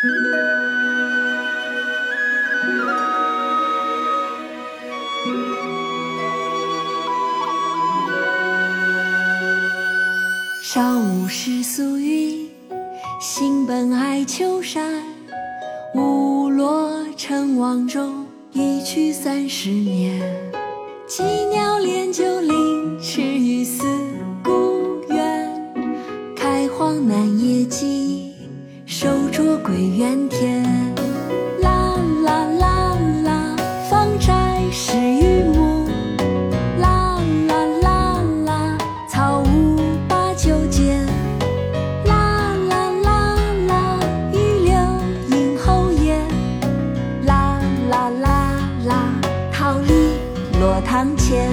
少无世俗语，性本爱丘山。误落尘网中，一去三十年。羁鸟恋旧归园田。啦啦啦啦，芳斋十余亩。啦啦啦啦，草屋八九间。啦啦啦啦，榆柳荫后檐。啦啦啦啦，桃李落堂前。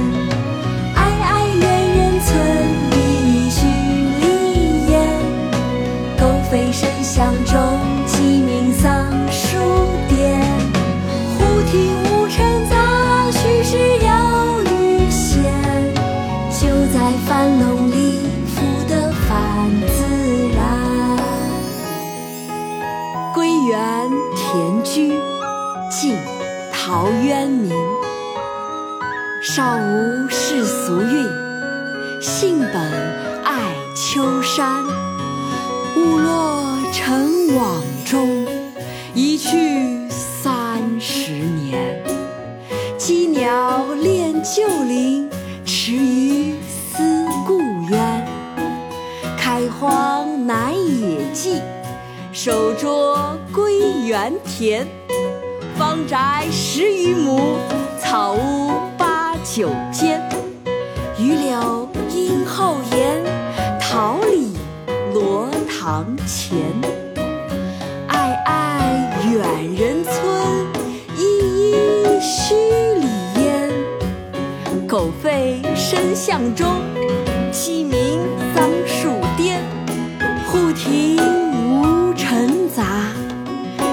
陶渊明。少无世俗韵，性本爱丘山。误落尘网中，一去三十年。羁鸟恋旧林，池鱼思故渊。开荒南野际，守拙归园田。方宅十余亩，草屋八九间。榆柳荫后檐，桃李罗堂前。哀哀远人村，依依墟里烟。狗吠深巷中，鸡鸣桑树颠。户庭无尘杂，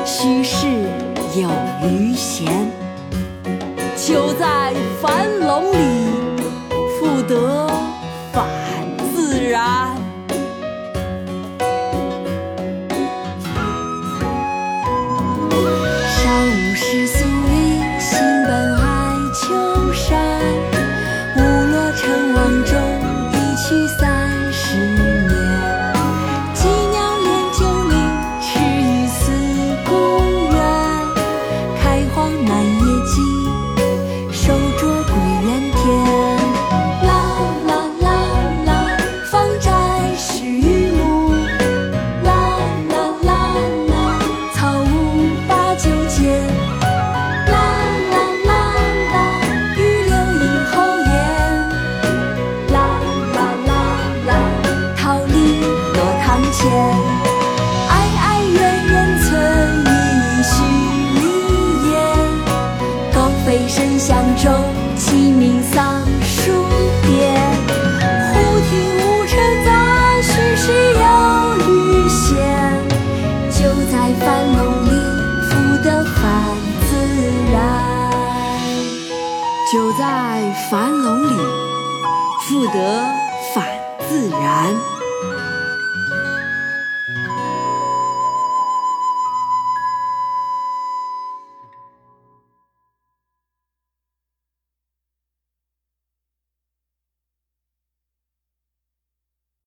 虚室有。就在樊笼里，久在樊笼里，复得返自然。